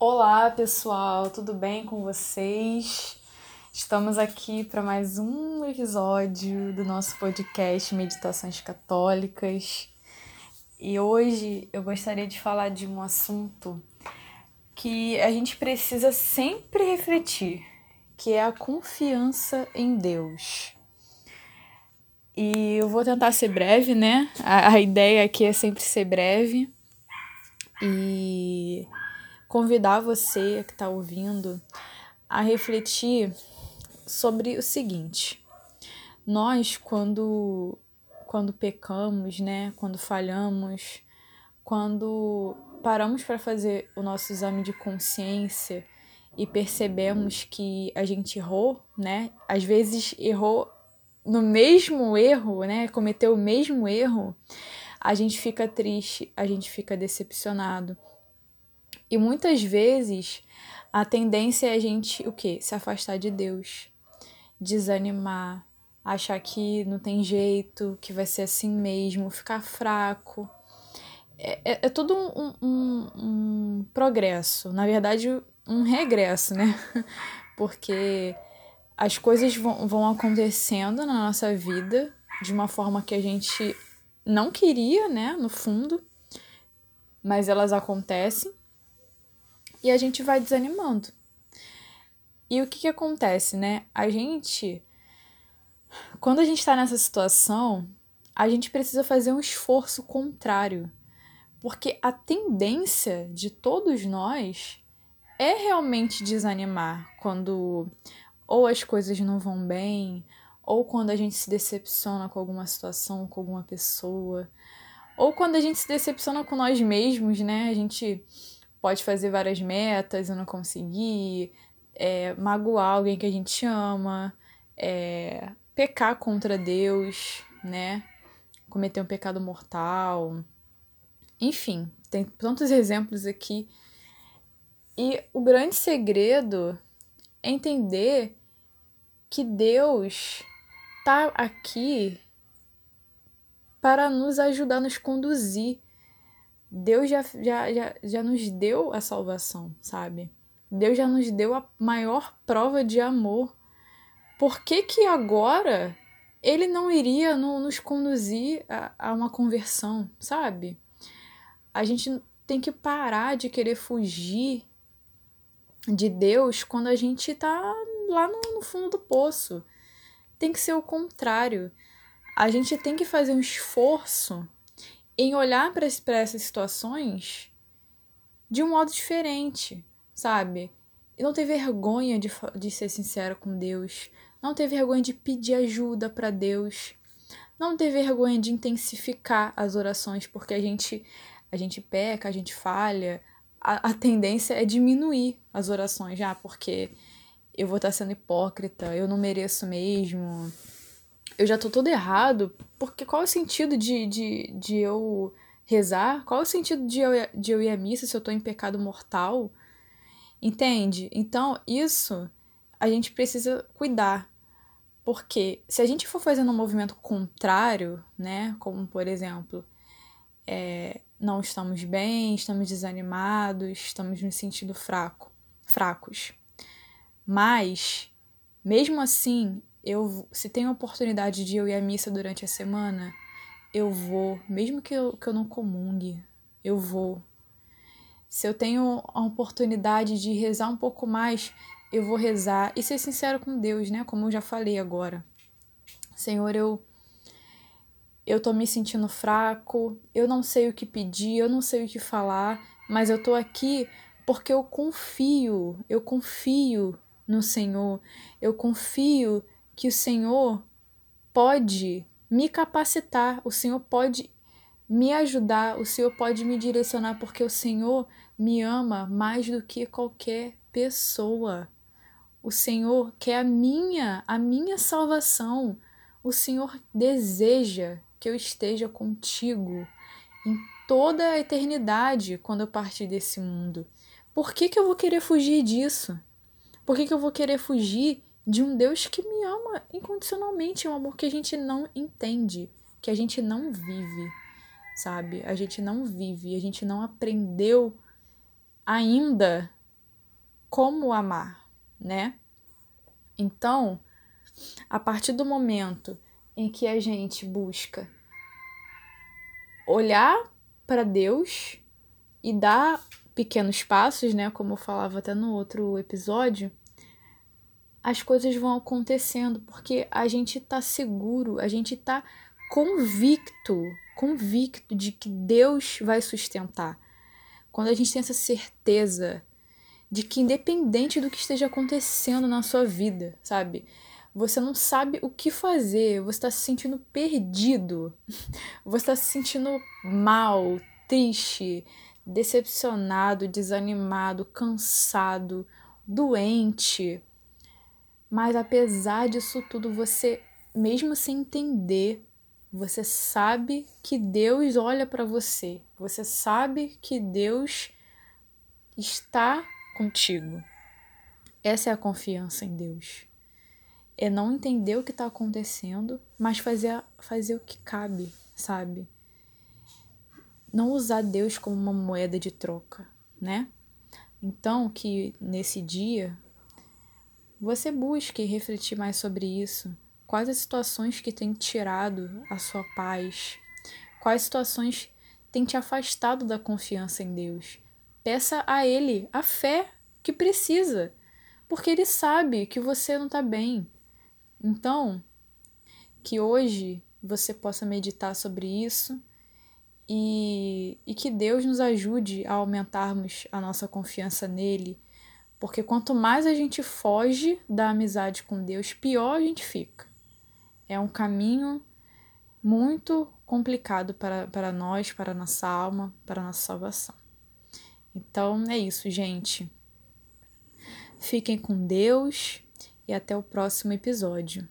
Olá, pessoal, tudo bem com vocês? Estamos aqui para mais um episódio do nosso podcast Meditações Católicas. E hoje eu gostaria de falar de um assunto que a gente precisa sempre refletir, que é a confiança em Deus. E eu vou tentar ser breve, né? A, a ideia aqui é sempre ser breve. E convidar você que está ouvindo a refletir sobre o seguinte: nós, quando, quando pecamos, né, quando falhamos, quando paramos para fazer o nosso exame de consciência e percebemos que a gente errou, né, às vezes errou no mesmo erro, né, cometeu o mesmo erro, a gente fica triste, a gente fica decepcionado. E muitas vezes a tendência é a gente o quê? Se afastar de Deus, desanimar, achar que não tem jeito, que vai ser assim mesmo, ficar fraco. É, é, é todo um, um, um progresso, na verdade, um regresso, né? Porque as coisas vão, vão acontecendo na nossa vida de uma forma que a gente não queria, né, no fundo, mas elas acontecem e a gente vai desanimando. E o que, que acontece, né? A gente, quando a gente está nessa situação, a gente precisa fazer um esforço contrário, porque a tendência de todos nós é realmente desanimar quando ou as coisas não vão bem, ou quando a gente se decepciona com alguma situação, com alguma pessoa, ou quando a gente se decepciona com nós mesmos, né? A gente pode fazer várias metas e não conseguir, é, magoar alguém que a gente ama, é, pecar contra Deus, né? Cometer um pecado mortal. Enfim, tem tantos exemplos aqui. E o grande segredo é entender que Deus está aqui para nos ajudar, nos conduzir. Deus já, já, já, já nos deu a salvação, sabe? Deus já nos deu a maior prova de amor. Por que, que agora ele não iria no, nos conduzir a, a uma conversão, sabe? A gente tem que parar de querer fugir de Deus quando a gente tá lá no, no fundo do poço. Tem que ser o contrário. A gente tem que fazer um esforço em olhar para essas situações de um modo diferente, sabe? E não ter vergonha de, de ser sincero com Deus. Não ter vergonha de pedir ajuda para Deus. Não ter vergonha de intensificar as orações, porque a gente, a gente peca, a gente falha. A, a tendência é diminuir as orações já, porque eu vou estar sendo hipócrita, eu não mereço mesmo, eu já tô todo errado, porque qual é o sentido de, de, de eu rezar? Qual é o sentido de eu, de eu ir à missa se eu tô em pecado mortal? Entende? Então, isso a gente precisa cuidar. Porque se a gente for fazendo um movimento contrário, né? Como por exemplo, é, não estamos bem, estamos desanimados, estamos nos sentindo fraco, fracos. Mas, mesmo assim, eu se tem a oportunidade de eu ir à missa durante a semana, eu vou, mesmo que eu, que eu não comungue, eu vou. Se eu tenho a oportunidade de rezar um pouco mais, eu vou rezar e ser sincero com Deus, né? Como eu já falei agora. Senhor, eu eu tô me sentindo fraco, eu não sei o que pedir, eu não sei o que falar, mas eu tô aqui porque eu confio, eu confio no Senhor. Eu confio que o Senhor pode me capacitar, o Senhor pode me ajudar, o Senhor pode me direcionar, porque o Senhor me ama mais do que qualquer pessoa. O Senhor quer a minha, a minha salvação. O Senhor deseja que eu esteja contigo em toda a eternidade quando eu partir desse mundo. Por que, que eu vou querer fugir disso? Por que, que eu vou querer fugir de um Deus que me ama incondicionalmente? É um amor que a gente não entende, que a gente não vive, sabe? A gente não vive, a gente não aprendeu ainda como amar, né? Então, a partir do momento em que a gente busca olhar para Deus e dar pequenos passos, né, como eu falava até no outro episódio, as coisas vão acontecendo porque a gente tá seguro, a gente tá convicto, convicto de que Deus vai sustentar. Quando a gente tem essa certeza de que independente do que esteja acontecendo na sua vida, sabe? Você não sabe o que fazer, você está se sentindo perdido, você está se sentindo mal, triste, decepcionado, desanimado, cansado, doente. Mas apesar disso tudo, você, mesmo sem entender, você sabe que Deus olha para você, você sabe que Deus está contigo. Essa é a confiança em Deus. É não entender o que está acontecendo, mas fazer, fazer o que cabe, sabe? Não usar Deus como uma moeda de troca, né? Então, que nesse dia você busque refletir mais sobre isso. Quais as situações que têm tirado a sua paz? Quais situações têm te afastado da confiança em Deus? Peça a Ele a fé que precisa, porque Ele sabe que você não está bem. Então, que hoje você possa meditar sobre isso e, e que Deus nos ajude a aumentarmos a nossa confiança nele, porque quanto mais a gente foge da amizade com Deus, pior a gente fica. É um caminho muito complicado para, para nós, para nossa alma, para nossa salvação. Então é isso, gente. Fiquem com Deus e até o próximo episódio.